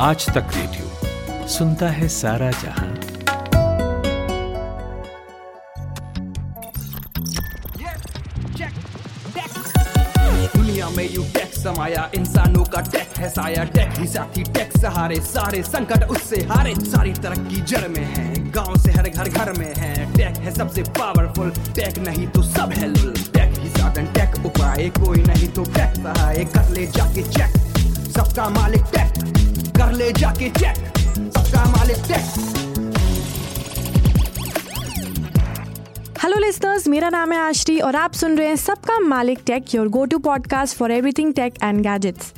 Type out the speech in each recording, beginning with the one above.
आज तक रेडियो सुनता है सारा जहां दुनिया में यू टेक समाया इंसानों का टेक है साया टेक ही साथी टेक सहारे सारे संकट उससे हारे सारी तरक्की जड़ में है गांव से हर घर घर में है टेक है सबसे पावरफुल टेक नहीं तो सब है टेक ही साधन टेक उपाय कोई नहीं तो टेक सहाय कर ले जाके चेक सबका मालिक टेक कर ले जाके चेक सबका मालिक टेक हेलो लिस्नर्स मेरा नाम है आश्री और आप सुन रहे हैं सबका मालिक tech your go to podcast for everything tech and gadgets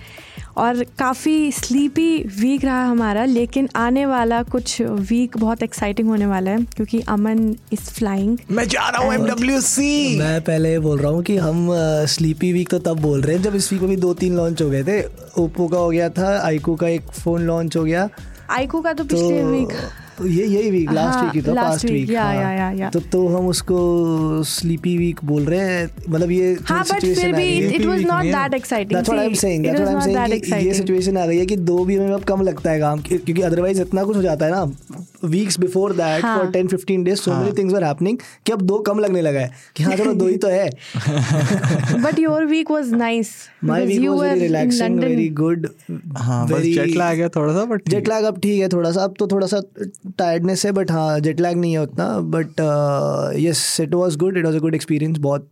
और काफ़ी स्लीपी वीक रहा हमारा लेकिन आने वाला कुछ वीक बहुत एक्साइटिंग होने वाला है क्योंकि अमन इज फ्लाइंग मैं जा रहा हूँ सी मैं पहले बोल रहा हूँ कि हम स्लीपी वीक तो तब बोल रहे हैं जब इस वीक में भी दो तीन लॉन्च हो गए थे ओप्पो का हो गया था आईको का एक फ़ोन लॉन्च हो गया आईको का तो, तो... पिछले वीक तो ये यही वीक लास्ट वीक ही था लास्ट वीक या हाँ। या या या तो तो हम उसको स्लीपी वीक बोल रहे हैं मतलब ये हां बट फिर भी it was not that exciting that's what I am saying that's what I am saying ये सिचुएशन आ गई है कि दो भी हमें अब कम लगता है काम क्योंकि अदरवाइज इतना कुछ हो जाता है ना weeks before that for ten fifteen days so many things are happening कि अब दो कम लगने लगा है कि हाँ चलो दो ही तो है but your week was nice my week was very relaxing very good हां बस जेट लैग है थोड़ा सा बट जेट लैग अब ठीक है थोड़ा सा अब तो थोड़ा सा टायर्डनेस है बट हाँ जेट लैग नहीं है उतना but yes it was good it was a good experience बहुत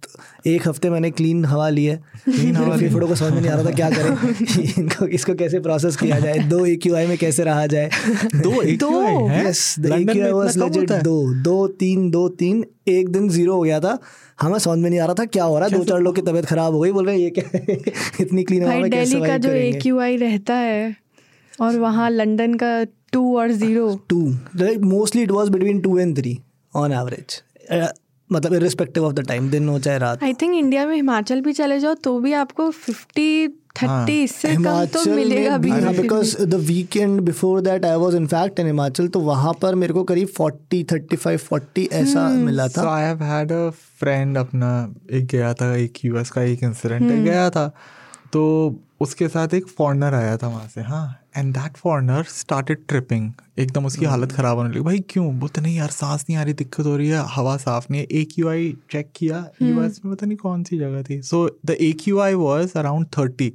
एक हफ्ते मैंने क्लीन हवा ली है क्लीन हवा फेफड़ों को समझ में नहीं आ रहा था क्या करें इनको इसको कैसे प्रोसेस किया जाए दो ए में कैसे रहा जाए दो ए यस दो दो तीन दो तीन एक दिन जीरो हो गया था हमें समझ में नहीं आ रहा था क्या हो रहा है दो चार लोग की तबीयत खराब हो गई बोल रहे हैं ये क्या इतनी क्लीन हवा दिल्ली का जो एक यू आई रहता है और वहाँ लंदन का टू और zero two mostly it was between two and three on average मतलब इरिस्पेक्टिव ऑफ द टाइम दिन हो चाहे रात आई थिंक इंडिया में हिमाचल भी चले जाओ तो भी आपको फिफ्टी हाँ। थर्टी इससे कम तो मिलेगा भी because the weekend before that I was in fact in Himachal हाँ, तो वहां पर मेरे को करीब फोर्टी थर्टी फाइव फोर्टी ऐसा hmm. मिला था I have had a friend अपना एक गया था एक यूएस का एक इंसिडेंट hmm. गया था तो उसके साथ एक फॉरनर आया था वहाँ से हाँ and that foreigner started tripping एकदम उसकी hmm. हालत ख़राब होने लगी भाई क्यों बोलते नहीं यार सांस नहीं आ रही दिक्कत हो रही है हवा साफ नहीं है ए क्यू आई चेक किया यूएस hmm. में पता नहीं कौन सी जगह थी so the A Q I was around thirty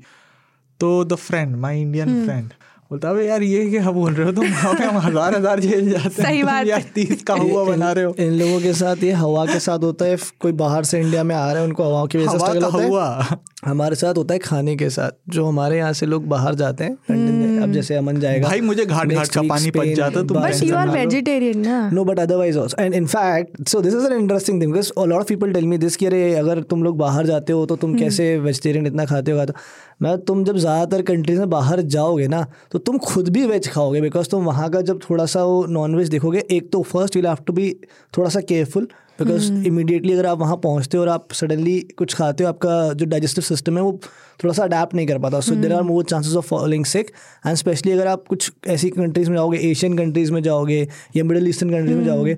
तो the friend my Indian friend बोलता है यार ये क्या बोल रहे हो तुम वहाँ पे हम हजार हजार जेल जाते हैं बात यार तीस का हुआ बना रहे हो इन लोगों के साथ ये हवा के साथ होता है कोई बाहर से इंडिया में आ रहे हैं उनको हवा की वजह से स्ट्रगल हमारे साथ होता है खाने के साथ जो हमारे यहाँ से लोग बाहर जाते हैं hmm. अब हम्म। जैसे अमन जाएगा भाई मुझे घाट घाट का पानी पच जाता तो बट यू आर वेजिटेरियन ना no but otherwise also and in fact so this is an interesting thing because a lot of people tell me this कि अरे अगर तुम लोग बाहर जाते हो तो तुम hmm. कैसे वेजिटेरियन इतना खाते हो तो मैं तुम जब ज़्यादातर कंट्रीज में बाहर जाओगे ना तो तुम खुद भी वेज खाओगे बिकॉज तुम वहाँ का जब थोड़ा सा वो नॉन वेज देखोगे एक तो first you have to be थोड़ा सा केयरफुल बिकॉज इमीडिएटली hmm. अगर आप वहाँ पहुँचते हो और आप सडनली कुछ खाते हो आपका जो डाइजेस्टिव सिस्टम है वो थोड़ा सा अडेप्ट नहीं कर पाता so there are more chances of following sick and specially अगर आप कुछ ऐसी कंट्रीज में जाओगे एशियन कंट्रीज में जाओगे या मिडल ईस्टर्न कंट्रीज में hmm. जाओगे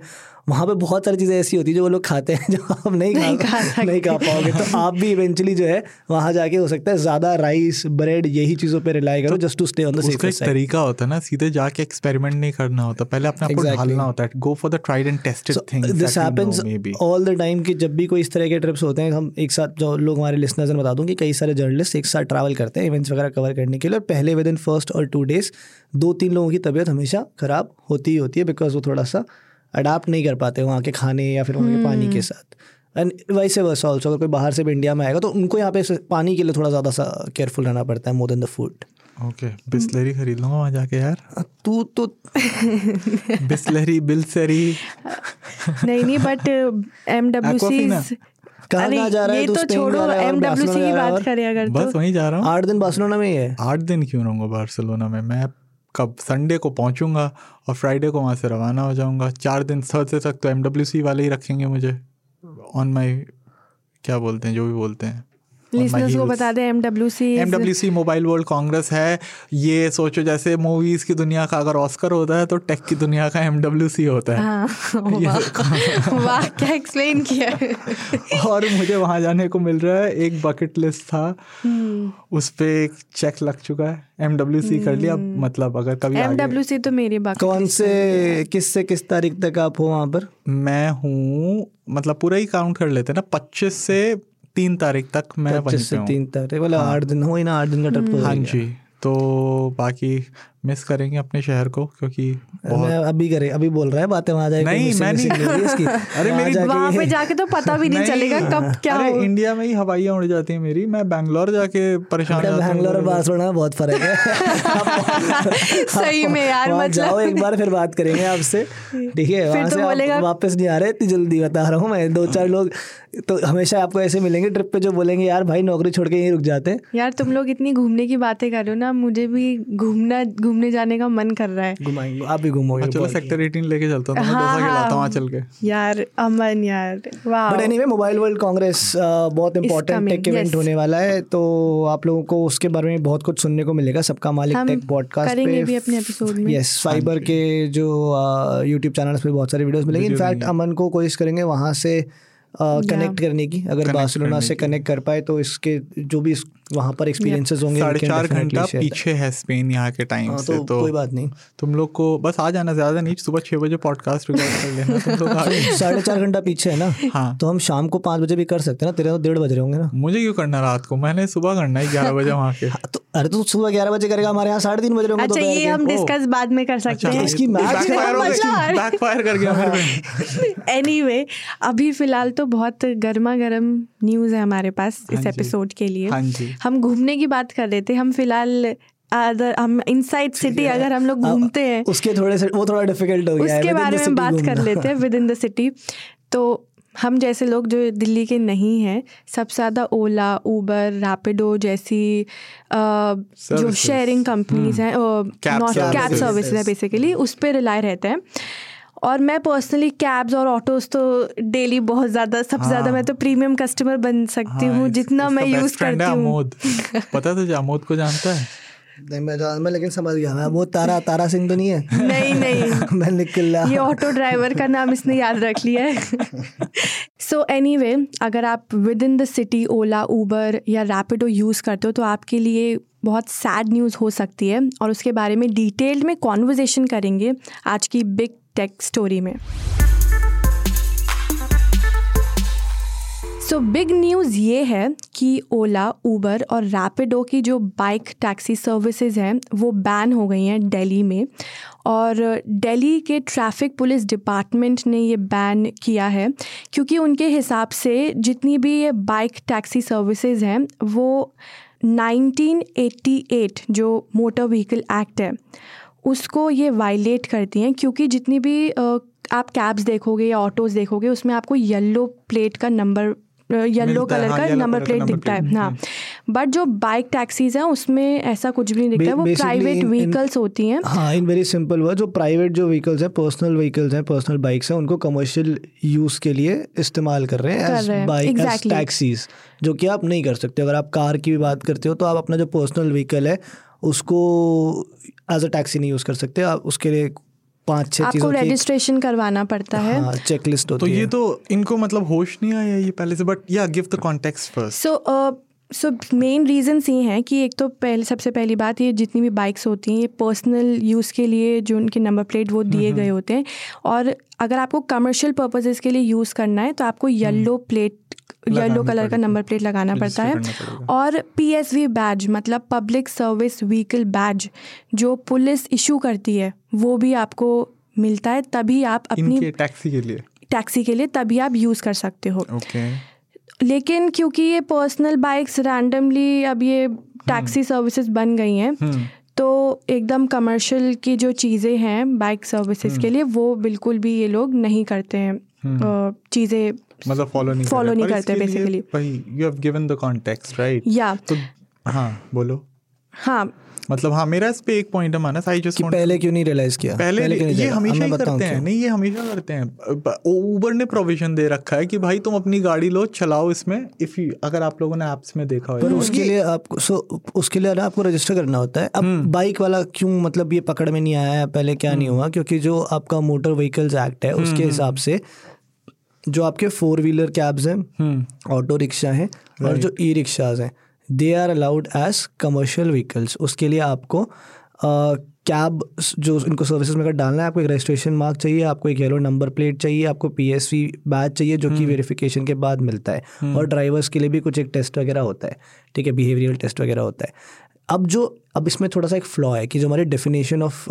वहाँ पे बहुत सारी चीज़ें ऐसी होती है जो वो लोग खाते हैं जो आप नहीं खा नहीं खा, नहीं खा पाओगे तो आप भी इवेंचुअली जो है वहाँ जाके हो सकता है ज़्यादा राइस ब्रेड यही चीज़ों पर रिलाई करो just to stay on the तरीका होता है ना सीधे जाके एक्सपेरिमेंट नहीं करना होता पहले अपने आपको ढालना होता है go for the tried and tested thing this happens all the time कि जब भी कोई इस तरह के ट्रिप्स होते हैं हम एक साथ जो लोग हमारे लिसनर्स में बता दूँ कि कई सारे जर्नलिस्ट एक साथ ट्रैवल करते हैं इवेंट्स वगैरह कवर करने के लिए और पहले विद इन फर्स्ट और टू डेज दो तीन लोगों की तबीयत हमेशा ख़राब होती ही होती है बिकॉज वो थोड़ा सा अडाप्ट नहीं कर पाते वहाँ के खाने या फिर वहाँ के पानी के हम्म। साथ एंड वैसे वर्स ऑल्सो अगर कोई बाहर से भी इंडिया में आएगा तो उनको यहाँ पे पानी के लिए थोड़ा ज़्यादा सा केयरफुल रहना पड़ता है more than the food okay Bisleri खरीद लूंगा वहाँ जाके यार तू तो बिस्लरी बिल्सरी नहीं नहीं बट एम डब्ल्यू सी कहाँ जा रहा है तो छोड़ो एमडब्ल्यूसी की बात करें अगर बस तो। वहीं जा रहा हूँ आठ दिन बार्सिलोना में ही है आठ दिन क्यों रहूंगा बार्सिलोना में मैं कब संडे को पहुंचूंगा और फ्राइडे को वहाँ से रवाना हो जाऊँगा चार दिन थर्सडे तक तो एम वाले ही रखेंगे मुझे ऑन हम्म। माई क्या बोलते हैं जो भी बोलते हैं मोबाइल वर्ल्ड कांग्रेस है ये सोचो जैसे मूवीज की दुनिया का अगर ऑस्कर होता है तो टेक की दुनिया का एमडब्ल्यू सी होता है हाँ, वाह क्या एक्सप्लेन किया और मुझे वहां जाने को मिल रहा है एक बकेट लिस्ट था हम्म। उस पर एक चेक लग चुका है एम डब्ल्यू सी कर लिया हम्म। मतलब अगर कभी एम डब्ल्यू सी तो मेरी बात कौन से किस से किस तारीख तक आप हो वहाँ पर मैं हूँ मतलब पूरा ही काउंट कर लेते हैं ना पच्चीस से तीन तारीख तक मैं वहीं से तीन तारीख मतलब आठ दिन हो ही ना आठ दिन का ट्रिप हाँ जी तो बाकी मिस करेंगे अपने शहर को क्योंकि मैं अभी करे अभी बोल रहा है बातें वहां जाएगी नहीं मैं नहीं इसकी अरे मेरी वहां पे जाके तो पता भी नहीं, नहीं चलेगा कब क्या अरे इंडिया में ही हवाइयां उड़ जाती है मेरी मैं बैंगलोर जाके परेशान हो बैंगलोर और बार्सिलोना बहुत फर्क है सही में यार मतलब एक बार फिर बात करेंगे आपसे ठीक है फिर तो बोलेगा वापस नहीं आ रहे इतनी जल्दी बता रहा हूँ मैं दो चार लोग तो हमेशा आपको ऐसे मिलेंगे ट्रिप पे जो बोलेंगे यार भाई नौकरी छोड़ के यहीं रुक जाते यार तुम लोग इतनी घूमने की बातें कर रहे हो ना मुझे भी घूमना घूमने जाने का मन कर रहा है घुमाएंगे आप भी घूमोगे चलो सेक्टर 18 लेके चलता हूं तो हाँ, डोसा खिलाता हूं चल के यार अमन यार वाह but anyway mobile world congress बहुत इंपॉर्टेंट टेक इवेंट होने वाला है तो आप लोगों को उसके बारे में बहुत कुछ सुनने को मिलेगा सबका मालिक टेक पॉडकास्ट पे भी अपने एपिसोड में यस फाइबर के जो uh, YouTube चैनल्स पे बहुत सारे वीडियोस मिलेंगे इनफैक्ट अमन को कोशिश करेंगे वहां से कनेक्ट uh, करने की अगर बार्सिलोना से कनेक्ट कर पाए तो इसके जो भी वहाँ पर एक्सपीरियंसेस होंगे साढ़े चार घंटा पीछे है स्पेन यहाँ के टाइम हाँ, से तो, तो कोई बात नहीं तुम लोग को बस आ जाना ज़्यादा नहीं सुबह छः बजे पॉडकास्ट रिकॉर्ड कर लेना साढ़े चार घंटा पीछे है ना हाँ तो हम शाम को पाँच बजे भी कर सकते हैं ना तेरे तो डेढ़ बज रहे होंगे ना मुझे क्यों करना रात को मैंने सुबह करना है ग्यारह बजे वहाँ के हाँ, तो अरे तो सुबह ग्यारह बजे करेगा हमारे यहाँ साढ़े तीन बजे होंगे अच्छा ये हम डिस्कस बाद में कर अच्छा, सकते हैं तो इसकी बैक फायर कर गया एनीवे अभी फिलहाल तो बहुत गर्मा गर्म न्यूज़ है हमारे पास इस एपिसोड हाँ के लिए हाँ हम घूमने की बात कर रहे थे हम फिलहाल अदर हम इनसाइड सिटी अगर हम लोग घूमते हैं उसके थोड़े से वो थोड़ा डिफिकल्ट हो गया उसके बारे में बात कर लेते हैं विद इन द सिटी तो हम जैसे लोग जो दिल्ली के नहीं हैं सबसे ज़्यादा ओला ऊबर रैपिडो जैसी आ, जो शेयरिंग कंपनीज हम्म। हैं कैब सर्विस है बेसिकली उस पर रिलाय रहते हैं और मैं पर्सनली कैब्स और ऑटोज तो डेली बहुत ज़्यादा सबसे हाँ। ज़्यादा मैं तो प्रीमियम कस्टमर बन सकती हाँ, हूँ जितना मैं यूज़ करती हूँ पता तुझे अमोद को जानता है नहीं मैं जान मैं लेकिन समझ गया मैं वो तारा तारा सिंह तो नहीं है नहीं नहीं मैं निकल रहा ये ऑटो ड्राइवर का नाम इसने याद रख लिया है सो एनी वे अगर आप within the city Ola Uber या रैपिडो यूज़ करते हो तो आपके लिए बहुत सैड न्यूज़ हो सकती है और उसके बारे में डिटेल्ड में कॉन्वर्जेसन करेंगे आज की बिग टेक स्टोरी में सो बिग न्यूज़ ये है कि ओला ऊबर और रैपिडो की जो बाइक टैक्सी सर्विसेज हैं वो बैन हो गई हैं दिल्ली में और दिल्ली के ट्रैफिक पुलिस डिपार्टमेंट ने ये बैन किया है क्योंकि उनके हिसाब से जितनी भी ये बाइक टैक्सी सर्विसेज हैं वो 1988 जो मोटर व्हीकल एक्ट है उसको ये वायलेट करती हैं क्योंकि जितनी भी आप कैब्स देखोगे या ऑटोज देखोगे उसमें आपको येलो प्लेट का नंबर येलो कलर का नंबर प्लेट दिखता है हाँ बट जो बाइक टैक्सीज हैं उसमें ऐसा कुछ भी नहीं दिखता है वो प्राइवेट व्हीकल्स होती हैं हाँ इन वेरी सिंपल वर्ड जो प्राइवेट जो व्हीकल्स हैं पर्सनल व्हीकल्स हैं पर्सनल बाइक्स हैं उनको कमर्शियल यूज़ के लिए इस्तेमाल कर रहे हैं बाइक टैक्सीज जो कि आप नहीं कर सकते अगर आप कार की भी बात करते हो तो आप अपना जो पर्सनल व्हीकल है उसको एज अ टैक्सी नहीं यूज़ कर सकते आप उसके लिए पांच छह आपको रजिस्ट्रेशन करवाना पड़ता हाँ, है चेक लिस्ट होती तो ये है। तो इनको मतलब होश नहीं आया ये पहले से बट या give the context first so so main reasons ये हैं कि एक तो पहले सबसे पहली बात ये जितनी भी बाइक्स होती हैं ये पर्सनल यूज़ के लिए जो उनके नंबर प्लेट वो दिए गए होते हैं और अगर आपको कमर्शियल पर्पजेज़ के लिए यूज़ करना है तो आपको येल्लो प्लेट येलो कलर का नंबर प्लेट लगाना पड़ता है और पी एस वी बैज मतलब पब्लिक सर्विस व्हीकल बैज जो पुलिस इशू करती है वो भी आपको मिलता है तभी आप अपनी टैक्सी के लिए टैक्सी के लिए तभी आप यूज़ कर सकते हो okay. लेकिन क्योंकि ये पर्सनल बाइक्स रैंडमली अब ये टैक्सी हम्म। सर्विसेज बन गई हैं हम्म। तो एकदम कमर्शियल की जो चीज़ें हैं बाइक सर्विसेज हम्म। के लिए वो बिल्कुल भी ये लोग नहीं करते हैं चीज़ें मतलब फॉलो नहीं फॉलो नहीं करते basically you have given the context right या तो हाँ बोलो हाँ मतलब हाँ मेरा इस पे एक पॉइंट है मानस आई जस्ट पहले क्यों नहीं रियलाइज किया पहले, पहले क्यों नहीं ये हमेशा ही करते हैं नहीं ये हमेशा करते हैं ऊबर ने प्रोविजन दे रखा है कि भाई तुम अपनी गाड़ी लो चलाओ इसमें इफ अगर आप लोगों ने ऐप्स में देखा हो पर उसके लिए आपको सो उसके लिए आपको रजिस्टर करना होता है अब बाइक हम्म। वाला क्यों मतलब ये पकड़ में नहीं आया है पहले क्या नहीं हम्म। हुआ क्योंकि जो आपका मोटर व्हीकल्स एक्ट है उसके हम्म, हिसाब से जो आपके फोर व्हीलर कैब्स हैं ऑटो रिक्शा हैं और जो ई रिक्शाज हैं they are allowed as commercial vehicles उसके लिए आपको कैब जो इनको सर्विसेज में अगर डालना है आपको एक रजिस्ट्रेशन मार्क चाहिए आपको एक येलो नंबर प्लेट चाहिए आपको पी एस वी बैच चाहिए जो कि वेरिफिकेशन हम्म। के बाद मिलता है हम्म। और ड्राइवर्स के लिए भी कुछ एक टेस्ट वगैरह होता है ठीक है बिहेवियरल टेस्ट वगैरह होता है अब जो अब इसमें थोड़ा सा एक फ्लॉ है कि जो हमारे डेफिनेशन ऑफ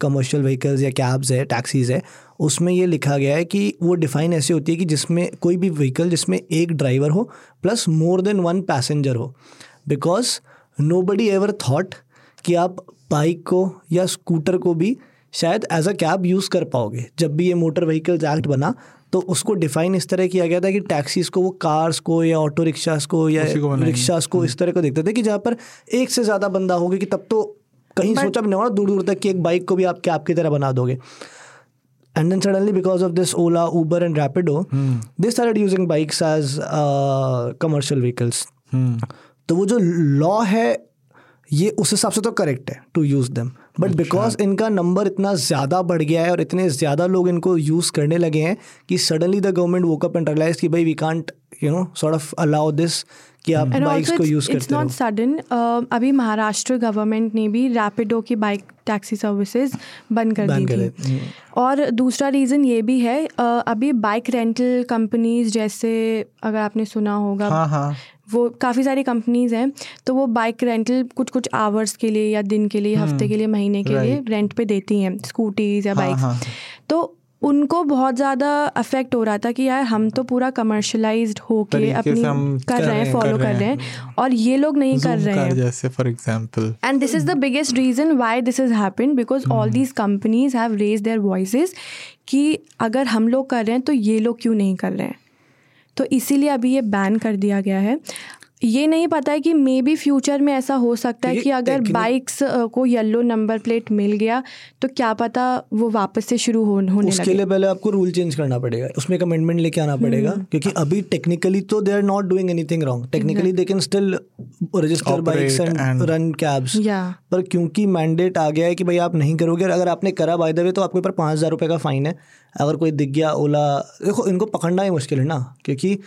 कमर्शियल व्हीकल्स या कैब्स है टैक्सीज है उसमें ये लिखा गया है कि वो डिफाइन ऐसे होती है कि जिसमें कोई भी व्हीकल जिसमें एक ड्राइवर हो plus more than one passenger हो because nobody ever thought कि आप बाइक को या स्कूटर को भी शायद एज अ कैब यूज़ कर पाओगे जब भी ये मोटर व्हीकल्स एक्ट बना तो उसको डिफाइन इस तरह किया गया था कि टैक्सीज को वो कार्स को या ऑटो रिक्शाज को या रिक्शास को इस हम्म। तरह को देखते थे कि जहाँ पर एक से ज़्यादा बंदा होगा कि तब तो कहीं सोचा भी नहीं होगा दूर दूर तक कि एक बाइक को भी आप कैब की तरह बना दोगे and then suddenly because of this Ola Uber and Rapido this are started using bikes as uh, hmm. तो वो जो लॉ है ये उस हिसाब से तो करेक्ट है to use them but because अच्छा। इनका नंबर इतना ज़्यादा बढ़ गया है और इतने ज़्यादा लोग इनको यूज़ करने लगे हैं कि suddenly the government woke up and realise कि भाई we can't you know sort of allow this कि आप बाइक्स mm-hmm. को यूज़ करते नॉट सडन अभी महाराष्ट्र गवर्नमेंट ने भी रैपिडो की बाइक टैक्सी सर्विसेज बंद कर दी थी mm-hmm. और दूसरा रीज़न ये भी है अभी बाइक रेंटल कंपनीज जैसे अगर आपने सुना होगा हाँ हाँ वो काफ़ी सारी कंपनीज हैं तो वो बाइक रेंटल कुछ कुछ आवर्स के लिए या दिन के लिए हम्म। हफ्ते के लिए महीने के लिए रेंट पे देती हैं स्कूटीज या बाइक हाँ, हाँ. तो उनको बहुत ज़्यादा अफेक्ट हो रहा था कि यार हम तो पूरा कमर्शलाइज होके अपनी कर रहे हैं फॉलो कर रहे हैं और ये लोग नहीं कर रहे हैं जैसे for example and this is the biggest reason why this is happen because all these companies have raise their voice कि अगर हम लोग कर रहे हैं तो ये लोग क्यों नहीं कर रहे हैं तो इसीलिए अभी ये बैन कर दिया गया है ये नहीं पता है कि मे बी फ्यूचर में ऐसा हो सकता है कि अगर बाइक्स को येलो नंबर प्लेट मिल गया तो क्या पता वो वापस से शुरू हो, होने उसके लिए पहले आपको रूल चेंज करना पड़ेगा उसमें कमेंटमेंट लेके आना पड़ेगा हम्म। क्योंकि अभी टेक्निकली तो they are not doing anything wrong technically they can still register bikes and run cabs पर क्योंकि मैंडेट आ गया है कि भाई आप नहीं करोगे और अगर आपने करा बाय द वे तो आपके ऊपर पाँच हज़ार रुपये का फाइन है अगर कोई दिख गया ओला देखो इनको पकड़ना ही मुश्किल है ना क्योंकि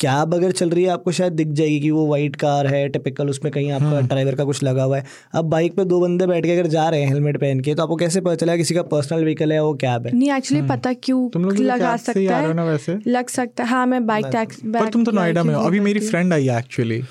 कैब अगर चल रही है आपको शायद दिख जाएगी कि वो वाइट कार है टिपिकल उसमें कहीं आपका ड्राइवर हाँ। का कुछ लगा हुआ है अब बाइक पे दो बंदे बैठ के अगर जा रहे हैं हेलमेट पहन के तो आपको कैसे पता चला किसी का पर्सनल व्हीकल है वो कैब है नहीं एक्चुअली हाँ। पता क्यों तुम लोग तो लगा सकता है लग सकता है हाँ मैं बाइक टैक्स तुम तो नोएडा में हो अभी मेरी फ्रेंड आई है एक्चुअली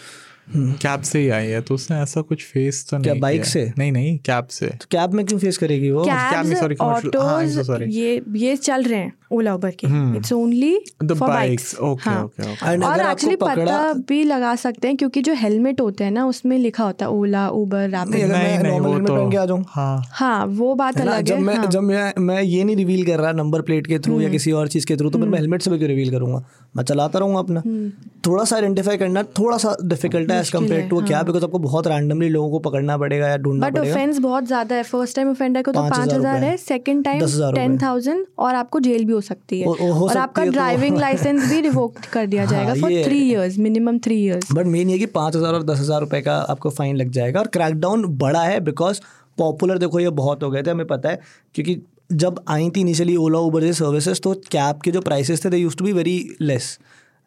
कैब से ही आई है तो उसने ऐसा कुछ फेस तो नहीं क्या बाइक से नहीं नहीं कैब से तो कैब में क्यों फेस करेगी वो कैब में सॉरी ऑटोज ये ये चल रहे हैं ओला उबर के it's only the bikes okay okay और एक्चुअली पता भी लगा सकते हैं क्योंकि जो हेलमेट होते हैं ना उसमें लिखा होता है ओला उबर रैपिड हाँ वो बात अलग है जब मैं जब मैं ये नहीं रिवील कर रहा नंबर प्लेट के थ्रू या किसी और चीज के थ्रू तो मैं हेलमेट से क्यों रिवील करूंगा मैं चलाता रहूँगा अपना हम्म। थोड़ा सा आइडेंटिफाई करना थोड़ा सा डिफिकल्ट है एज कम्पेयर टू क्या बिकॉज हाँ। आपको बहुत रैंडमली लोगों को पकड़ना पड़ेगा या ढूंढना बट ऑफेंस बहुत ज्यादा है फर्स्ट टाइम ऑफेंडर को तो हजार है सेकंड टाइम टेन थाउजेंड और आपको जेल भी हो सकती है और आपका ड्राइविंग लाइसेंस तो- भी रिवोक कर दिया हाँ, जाएगा for three years minimum three years but main ये कि हजार और दस हजार रुपए का आपको फाइन लग जाएगा और क्रैकडाउन बड़ा है बिकॉज पॉपुलर देखो ये बहुत हो गए थे हमें पता है क्योंकि जब आई थी इनिशियली ओला उबर से सर्विसेज तो कैब के जो प्राइसेस थे they use to be very less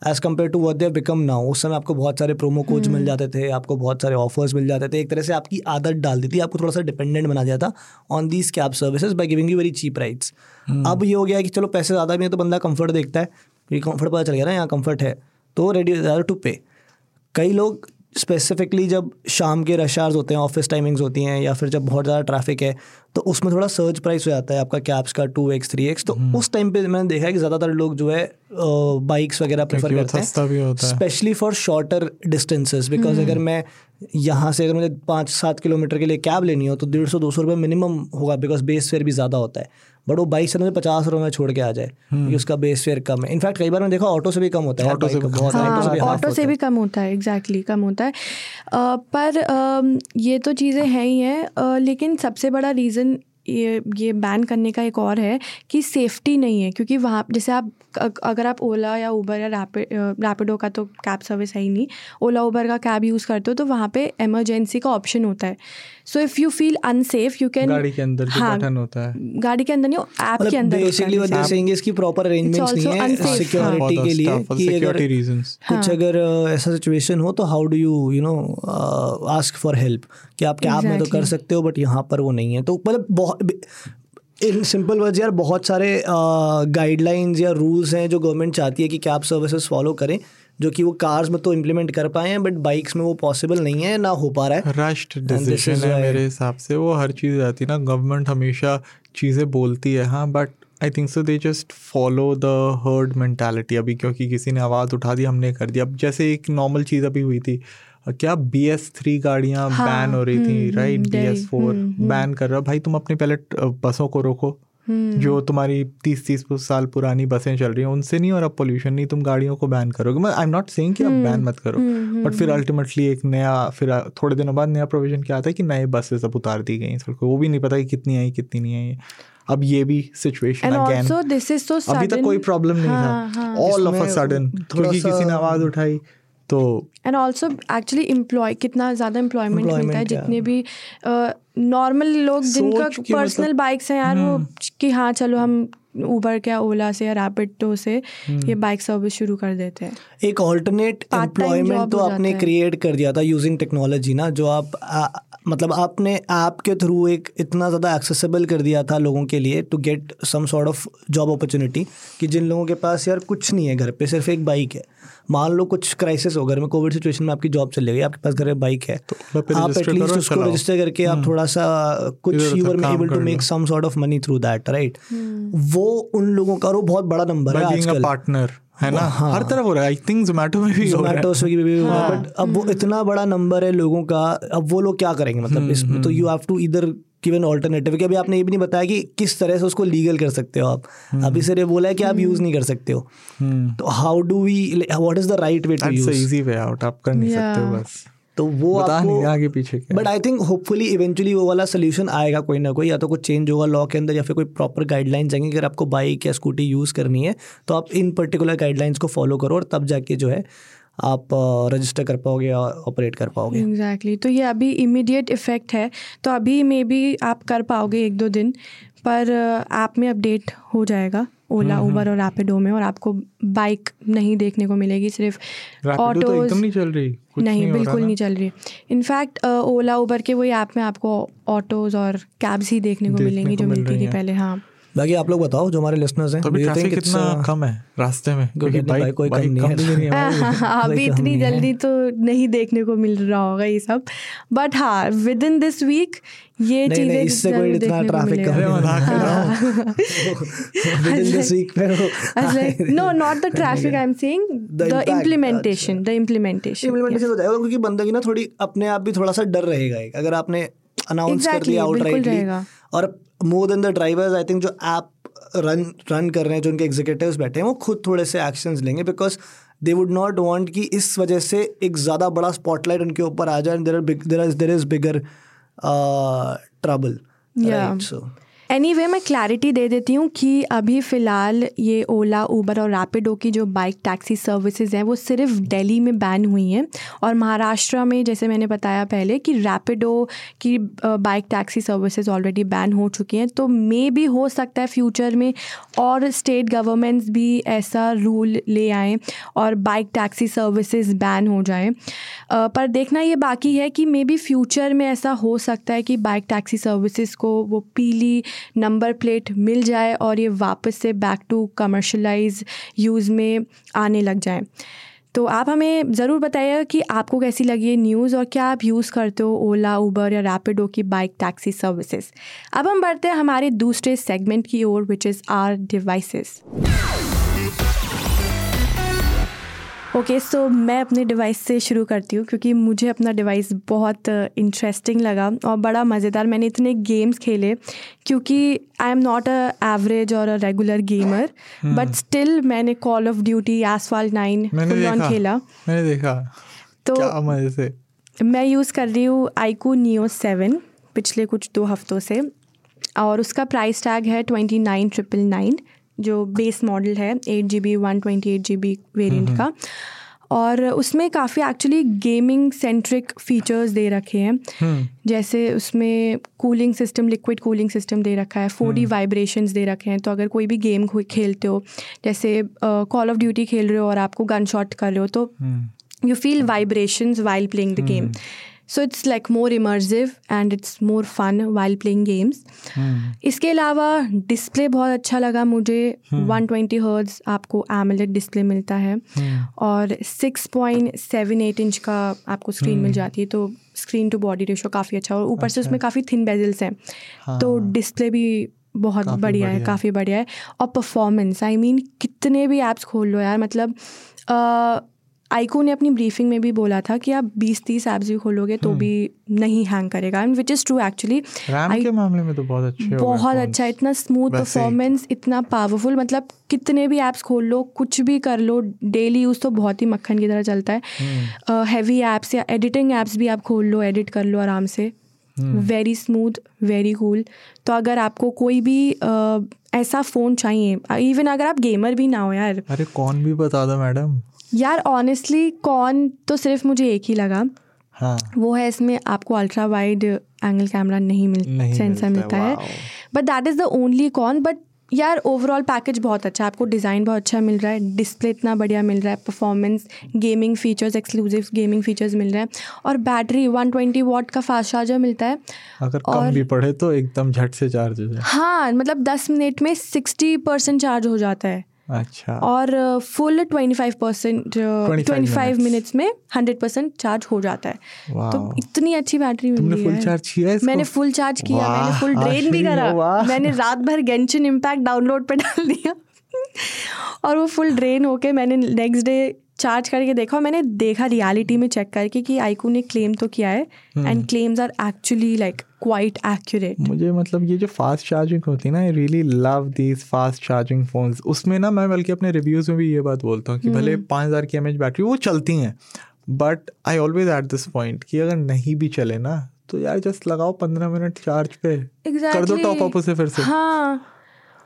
as compare to what they've become now उस समय आपको बहुत सारे प्रोमो hmm. मिल जाते थे आपको बहुत सारे ऑफर्स मिल जाते थे एक तरह से आपकी आदत डाल दी थी आपको थोड़ा सा डिपेंडेंट बना दिया था on these cab services by giving you very cheap rides अब ये हो गया कि चलो पैसे ज़्यादा भी हैं तो बंदा कम्फर्ट देखता है क्योंकि कम्फर्ट पता चल गया ना यहाँ कम्फर्ट है तो रेडी टू पे कई लोग स्पेसिफिकली जब शाम के रश आवर्स होते हैं ऑफिस टाइमिंग्स होती हैं या फिर जब बहुत ज़्यादा ट्रैफिक है तो उसमें थोड़ा सर्च प्राइस हो जाता है आपका कैप्स का टू एक्स थ्री एक्स तो हम्म। उस टाइम पे मैंने देखा है कि ज़्यादातर लोग जो है बाइक्स वगैरह प्रेफर करते हैं specially for shorter distances because अगर मैं यहाँ से अगर मुझे पाँच सात किलोमीटर के लिए कैब लेनी हो तो डेढ़ सौ दो सौ रुपये मिनिमम होगा बिकॉज बेस फेयर भी ज़्यादा होता है बट वो बाइक से पचास रुपए में छोड़ के आ जाए हम्म। क्योंकि उसका बेस फेयर कम है इनफैक्ट कई बार मैंने देखा ऑटो से भी कम होता है ऑटो से भी ऑटो हाँ, से भी कम होता है एग्जैक्टली कम होता है पर ये तो चीज़ें हैं ही हैं लेकिन सबसे बड़ा रीज़न ये ये बैन करने का एक और है कि सेफ़्टी नहीं है क्योंकि वहाँ जैसे आप अगर आप ओला या उबर या रैपिड रैपिडो का तो कैब सर्विस है ही नहीं ओला उबर का कैब यूज़ करते हो तो वहाँ पे इमरजेंसी का ऑप्शन होता है so if you feel unsafe you can गाड़ी के अंदर हाँ, बटन होता है गाड़ी के अंदर नहीं ऐप मतलब के अंदर बेसिकली वो दे सेइंग इज कि प्रॉपर अरेंजमेंट्स नहीं है सिक्योरिटी हाँ। के लिए कि सिक्योरिटी रीजंस कुछ हाँ। अगर ऐसा सिचुएशन हो तो how do you you know ask for help कि आप क्या आप में तो कर सकते हो बट यहाँ पर वो नहीं है तो मतलब बहुत इन सिंपल वर्ड्स यार बहुत सारे गाइडलाइंस या रूल्स हैं जो गवर्नमेंट चाहती है कि क्या आप सर्विसेज फॉलो करें जो कि वो कार्स में तो इम्प्लीमेंट कर पाए हैं बट बाइक्स में वो पॉसिबल नहीं है ना हो पा रहा है राष्ट्र डिसीजन है मेरे हिसाब से वो हर चीज़ रहती है ना गवर्नमेंट हमेशा चीज़ें बोलती है हाँ but I think so they just follow the herd mentality अभी क्योंकि किसी ने आवाज़ उठा दी हमने कर दिया अब जैसे एक नॉर्मल चीज़ अभी हुई थी क्या बी एस थ्री गाड़ियाँ हाँ, बैन हो रही थी right B S four ban कर रहा भाई तुम अपने पहले बसों को रोको Hmm. जो तुम्हारी तीस तीस साल पुरानी बसें चल रही हैं उनसे नहीं और अब पोल्यूशन नहीं तुम गाड़ियों को बैन करोगे मैं आई एम नॉट सेइंग कि आप बैन hmm. मत करो बट hmm, फिर अल्टीमेटली एक नया फिर थोड़े दिनों बाद नया प्रोविजन क्या आता है कि नए बसेस अब उतार दी गई सड़कों वो भी नहीं पता कि कितनी आई कितनी नहीं आई अब ये भी सिचुएशन अगेन अभी तक कोई प्रॉब्लम नहीं था ऑल ऑफ अ सडन क्योंकि किसी ने आवाज उठाई तो एंड ऑल्सो एक्चुअली एम्प्लॉय कितना ज़्यादा एम्प्लॉयमेंट मिलता है जितने भी नॉर्मल uh, लोग जिनका पर्सनल मतलब बाइक्स हैं यार वो हम्म। कि हाँ चलो हम ऊबर क्या ओला से या रैपिडो से हम्म। ये बाइक सर्विस शुरू कर देते हैं एक ऑल्टरनेट एम्प्लॉयमेंट तो आपने क्रिएट कर दिया था यूजिंग टेक्नोलॉजी ना जो आप मतलब आपने ऐप के थ्रू एक इतना ज़्यादा एक्सेसिबल कर दिया था लोगों के लिए to get some sort of job opportunity कि जिन लोगों के पास यार कुछ नहीं है घर पे सिर्फ एक बाइक है मान लो कुछ क्राइसिस हो घर में कोविड सिचुएशन में आपकी जॉब चली गई आपके पास घर में बाइक है तो आप एटलीस्ट उसको रजिस्टर करके आप हम्म। थोड़ा सा कुछ you are able to make some sort of money through that right वो उन लोगों का वो बहुत बड़ा नंबर है पार्टनर है ना हाँ। हर तरफ हो रहा है आई थिंक जोमेटो में भी जोमेटो स्विगी में भी हाँ। बट अब वो इतना बड़ा नंबर है लोगों का अब वो लोग क्या करेंगे मतलब हम्म, इसमें तो यू हैव टू इधर गिवन ऑल्टरनेटिव कि अभी आपने ये भी नहीं बताया कि किस तरह से उसको लीगल कर सकते हो आप हम्म। अभी सर ये बोला है कि आप यूज़ हम्म। नहीं कर सकते हो तो how do we what is the right way to use easy way out आप कर नहीं सकते हो बस तो वो बता नहीं आगे पीछे क्या but I think hopefully eventually वो वाला सोल्यूशन आएगा कोई ना कोई या तो कुछ चेंज होगा लॉ के अंदर या फिर कोई प्रॉपर गाइडलाइंस आएंगे अगर आपको बाइक या स्कूटी यूज़ करनी है तो आप इन पर्टिकुलर गाइडलाइंस को फॉलो करो और तब जाके जो है आप रजिस्टर कर पाओगे और ऑपरेट कर पाओगे एग्जैक्टली exactly. तो ये अभी इमीडिएट इफेक्ट है तो अभी मे बी आप कर पाओगे एक दो दिन पर ऐप में अपडेट हो जाएगा ओला उबर हम्म, हम्म। और रैपिडो में और आपको बाइक नहीं देखने को मिलेगी सिर्फ ऑटो तो नहीं चल रही कुछ नहीं, नहीं बिल्कुल नहीं चल रही इनफैक्ट ओला उबर के वही ऐप में आपको ऑटोज और कैब्स ही देखने को मिलेंगी जो मिलती थी पहले हाँ बाकी आप लोग बताओ जो हमारे लिसनर्स हैं तो ट्रैफिक कितना कम है रास्ते में क्योंकि बाइक कोई बाइक कम नहीं है हाँ, अभी इतनी जल्दी तो नहीं देखने को मिल रहा होगा ये सब बट हाँ विद इन दिस वीक ये नहीं नहीं इससे कोई इतना ट्रैफिक कर no not the traffic I am saying the implementation the implementation implementation हो जाएगा क्योंकि बंदे की ना थोड़ी अपने आप भी थोड़ा सा डर रहेगा एक अगर आपने अनाउंस कर लिया आउटराइटली और more than the drivers I think जो ऐप रन रन कर रहे हैं जो उनके एग्जीक्यूटिव बैठे हैं वो खुद थोड़े से एक्शंस लेंगे because they would not want कि इस वजह से एक ज़्यादा बड़ा स्पॉटलाइट उनके ऊपर आ जाए there there is bigger uh, trouble. Yeah. Right? So any anyway, मैं क्लैरिटी दे देती हूँ कि अभी फ़िलहाल ये ओला ऊबर और रैपिडो की जो बाइक टैक्सी सर्विसेज हैं वो सिर्फ दिल्ली में बैन हुई हैं और महाराष्ट्र में जैसे मैंने बताया पहले कि रैपिडो की bike taxi services already ban हो चुकी हैं तो मे भी हो सकता है फ्यूचर में और स्टेट गवर्नमेंट्स भी ऐसा रूल ले आएँ और बाइक टैक्सी सर्विसेज बैन हो जाएँ पर देखना ये बाकी है कि मे बी फ्यूचर में ऐसा हो सकता है कि बाइक टैक्सी सर्विसेज को वो पीली नंबर प्लेट मिल जाए और ये वापस से बैक टू कमर्शलाइज यूज़ में आने लग जाए तो आप हमें ज़रूर बताइए कि आपको कैसी लगी ये न्यूज़ और क्या आप यूज़ करते हो ओला उबर या रैपिडो की बाइक टैक्सी सर्विसेज अब हम बढ़ते हैं हमारे दूसरे सेगमेंट की ओर which is our devices okay okay, so so मैं अपने डिवाइस से शुरू करती हूँ क्योंकि मुझे अपना डिवाइस बहुत इंटरेस्टिंग uh, लगा और बड़ा मज़ेदार मैंने इतने गेम्स खेले क्योंकि I am not a average और a regular gamer but still मैंने कॉल ऑफ ड्यूटी आसवाल नाइन खेला मैंने देखा तो क्या मजे से मैं यूज़ कर रही हूँ आईकू नियो सेवन पिछले कुछ दो हफ्तों से और उसका प्राइस टैग है ट्वेंटी नाइन ट्रिपल नाइन जो बेस मॉडल है eight G B one twenty eight G B variant का और उसमें काफ़ी एक्चुअली गेमिंग सेंट्रिक फीचर्स दे रखे हैं हम्म। जैसे उसमें cooling system liquid cooling system दे रखा है फोर डी वाइब्रेशन दे रखे हैं तो अगर कोई भी गेम खेलते हो जैसे कॉल ऑफ ड्यूटी खेल रहे हो और आपको गन शॉट कर रहे हो तो you feel vibration while playing the game so it's like more immersive and it's more fun while playing games इसके अलावा डिस्प्ले बहुत अच्छा लगा मुझे वन ट्वेंटी हर्ड्स आपको एमलेट डिस्प्ले मिलता है hmm. और six point seven eight inch का आपको स्क्रीन मिल hmm. जाती है तो स्क्रीन टू बॉडी रेशो काफ़ी अच्छा और ऊपर से अच्छा। उसमें काफ़ी थिन बेजल्स हैं हाँ। तो डिस्प्ले भी बहुत बढ़िया है काफ़ी बढ़िया है और परफॉर्मेंस आई मीन कितने भी ऐप्स खोल लो यार मतलब आइको ने अपनी ब्रीफिंग में भी बोला था कि आप 20-30 ऐप्स भी खोलोगे तो हम्म। भी नहीं हैंग करेगा and which is true actually के मामले में तो बहुत अच्छे बहुत अच्छा इतना स्मूथ परफॉर्मेंस इतना पावरफुल मतलब कितने भी ऐप्स खोल लो कुछ भी कर लो डेली यूज़ तो बहुत ही मक्खन की तरह चलता है हैवी हम्म। ऐप्स या एडिटिंग ऐप्स भी आप खोल लो एडिट कर लो आराम से वेरी स्मूथ वेरी कूल तो अगर आपको कोई भी ऐसा फ़ोन चाहिए इवन अगर आप गेमर भी ना हो यार अरे कौन भी बता दो मैडम यार ऑनेस्टली कौन तो सिर्फ मुझे एक ही लगा हाँ. वो है इसमें आपको अल्ट्रा वाइड एंगल कैमरा नहीं मिल सेंसर मिलता है but that is the only con but यार ओवरऑल पैकेज बहुत अच्छा है आपको डिज़ाइन बहुत अच्छा मिल रहा है डिस्प्ले इतना बढ़िया मिल रहा है performance gaming features exclusive gaming features मिल रहे हैं और बैटरी 120 ट्वेंटी वॉट का फास्ट चार्जर मिलता है अगर और कम भी पड़े तो एकदम झट से चार्ज हो जाए हाँ मतलब दस मिनट में सिक्सटी परसेंट चार्ज हो जाता है अच्छा और full twenty five percent twenty five minutes में हंड्रेड परसेंट चार्ज हो जाता है तो इतनी अच्छी बैटरी मिली फुल चार्ज किया है मैंने फुल चार्ज किया मैंने फुल ड्रेन भी करा मैंने रात भर गेंशन इम्पैक्ट डाउनलोड पे डाल दिया और वो फुल ड्रेन होके मैंने नेक्स्ट डे चार्ज करके देखा मैंने देखा रियलिटी में चेक करके कि आईकू ने क्लेम तो किया है and claims are actually like quite accurate मुझे मतलब ये जो फास्ट चार्जिंग होती है ना I really love these fast charging phones उसमें ना मैं बल्कि अपने रिव्यूज़ में भी ये बात बोलता हूँ कि भले हम्म। पाँच हज़ार की एम बैटरी वो चलती हैं but I always at this point कि अगर नहीं भी चले ना तो यार जस्ट लगाओ पंद्रह मिनट चार्ज पे exactly. कर दो टॉप अप उसे फिर से हाँ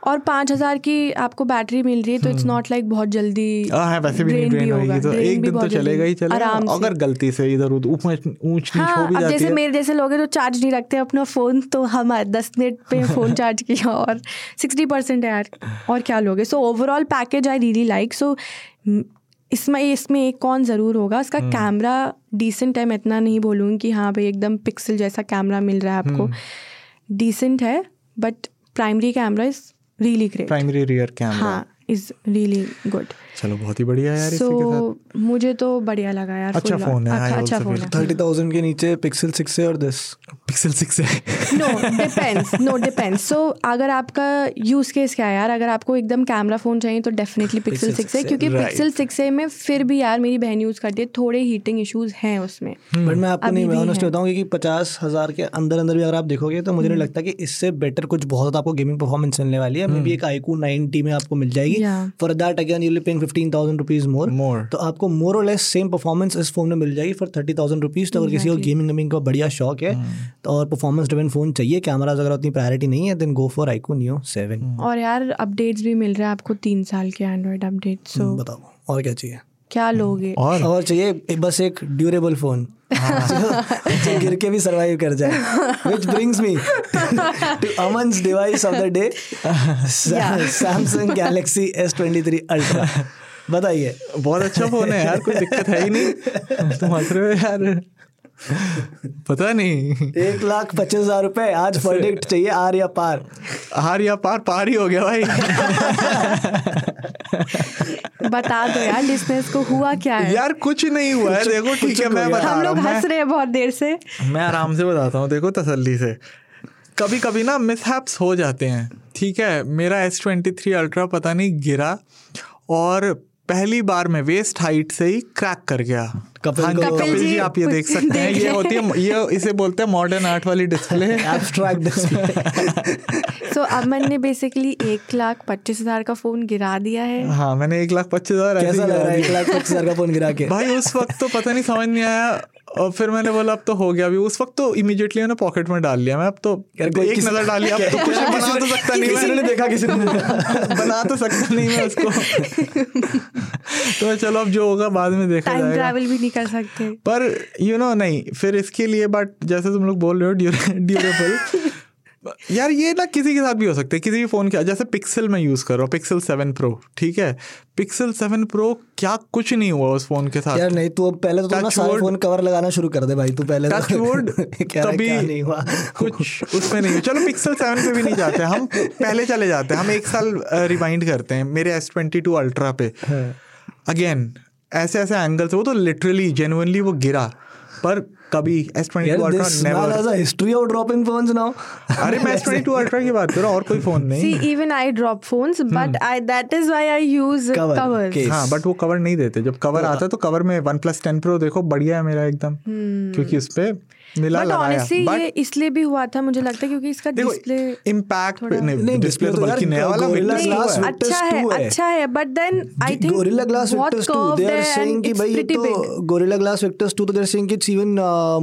और पाँच हजार की आपको बैटरी मिल रही है तो इट्स नॉट लाइक बहुत जल्दी आ, हाँ, हाँ, वैसे भी ड्रेन भी होगी तो एक दिन तो चलेगा ही चलेगा अगर गलती से इधर उधर ऊंच नीच हो हाँ, भी जाती जैसे है। मेरे जैसे लोग हैं जो तो चार्ज नहीं रखते अपना फ़ोन तो हम दस मिनट पे फ़ोन चार्ज किया और सिक्सटी परसेंट है यार और क्या लोगे so overall package I really like so इसमें इसमें एक कौन ज़रूर होगा इसका कैमरा हम्म। डिसेंट है मैं इतना नहीं बोलूँगी कि हाँ भाई एकदम पिक्सल जैसा कैमरा मिल रहा है आपको डिसेंट हम्म। है but primary camera is really great. Primary rear camera is really good. चलो बहुत ही बढ़िया यार so, इसके साथ मुझे तो बढ़िया लगा यार अच्छा फोन है अच्छा, अच्छा फोन थर्टी थाउजेंड के नीचे पिक्सल सिक्स है और दिस पिक्सल सिक्स है no depends no depends so अगर आपका यूज केस क्या है यार अगर आपको एकदम कैमरा फोन चाहिए तो डेफिनेटली पिक्सल सिक्स है क्योंकि पिक्सल सिक्स है में फिर भी यार मेरी बहन यूज करती है थोड़े हीटिंग इशूज हैं उसमें बट hmm. मैं आपको नहीं ऑनेस्ट बताऊँ कि पचास हजार के अंदर अंदर भी अगर आप देखोगे तो मुझे नहीं hmm. लगता कि इससे बेटर कुछ बहुत आपको गेमिंग परफॉर्मेंस मिलने वाली है मे बी hmm. एक आईकू नाइनटी में आपको मिल जाएगी for that again you will fifteen thousand rupees more more तो आपको मोर और लेस सेम परफॉर्मेंस इस फोन में मिल जाएगी फॉर थर्टी थाउजेंड रुपीज तो अगर किसी को गेमिंग वेमिंग का बढ़िया शौक है hmm. तो और परफॉर्मेंस ड्रिवन फोन चाहिए कैमराज अगर उतनी प्रायोरिटी नहीं है then go for iQOO Neo seven और यार अपडेट्स भी मिल रहे हैं आपको तीन साल के एंड्रॉइड अपडेट hmm, बताओ और क्या चाहिए क्या hmm. लोगे और और चाहिए बस एक ड्यूरेबल फोन हाँ। जो गिर के भी सरवाइव कर जाए which brings me to Aman device of the day Samsung Galaxy S twenty three Ultra बताइए बहुत अच्छा फोन है यार कोई दिक्कत है ही नहीं तुम हंस रहे हो यार पता नहीं एक लाख पच्चीस हजार रुपए आज वर्डिक्ट अच्छा। चाहिए आर या पार आर या पार पार ही हो गया भाई बता दो यार लिसनर्स को हुआ क्या है यार कुछ नहीं हुआ है देखो ठीक है मैं बता हम लोग हंस रहे हैं बहुत देर से मैं आराम से बताता हूँ देखो तसल्ली से कभी कभी ना मिसहैप्स हो जाते हैं ठीक है मेरा एस ट्वेंटी थ्री अल्ट्रा पता नहीं गिरा और पहली बार में वेस्ट हाइट से ही क्रैक कर गया कपिल, हाँ, कपिल, कपिल जी आप ये देख सकते हैं ये होती है ये इसे बोलते हैं मॉडर्न आर्ट वाली display abstract display so Aman ने बेसिकली एक लाख पच्चीस हजार का फोन गिरा दिया है हाँ मैंने एक लाख पच्चीस हजार एक लाख पच्चीस हजार का फोन गिरा के भाई उस वक्त तो पता नहीं समझ नहीं आया और फिर मैंने बोला अब तो हो गया अभी उस वक्त तो इमीडिएटली मैंने पॉकेट में डाल लिया मैं अब तो एक नजर डाली अब तो कुछ बना तो सकता नहीं मैंने देखा किसी ने बना तो सकता नहीं मैं उसको तो चलो अब जो होगा बाद में देखा टाइम ट्रैवल भी नहीं कर सकते पर यू you नो know, नहीं फिर इसके लिए बट जैसे तुम लोग बोल रहे हो ड्यूरेबल यार ये ना किसी के साथ भी हो सकते हैं किसी भी फ़ोन के जैसे पिक्सल में यूज़ कर रहा हूँ पिक्सल सेवन प्रो ठीक है पिक्सल सेवन प्रो क्या कुछ नहीं हुआ उस फ़ोन के साथ यार नहीं तू पहले तो ना सारे फ़ोन कवर लगाना शुरू कर दे भाई तू पहले टचवुड तो क्या नहीं हुआ कुछ उसमें नहीं चलो पिक्सल सेवन पे भी नहीं जाते हम पहले चले जाते हैं हम एक साल रिमाइंड करते हैं मेरे एस ट्वेंटी अल्ट्रा पे अगेन ऐसे ऐसे एंगल से वो तो लिटरली जेनुअनली वो गिरा पर कभी S22 Ultra टू अल्ट्रा अरे मैं की बात कर रहा हूँ और कोई फोन नहीं I drop phones but I that is why I use हाँ बट वो कवर नहीं देते जब कवर आता तो कवर में वन प्लस टेन प्रो देखो बढ़िया है मेरा एकदम hmm. क्योंकि उसपे ये इसलिए भी हुआ था मुझे लगता है क्योंकि इसका डिस्प्ले इम्पैक्ट नहीं डिस्प्ले तो, तो बल्कि नया वाला ग्लास अच्छा है अच्छा है but then I think Gorilla Glass Victus 2 they are saying कि भाई तो गोरिल्ला ग्लास विक्टर्स 2 तो they are saying it's even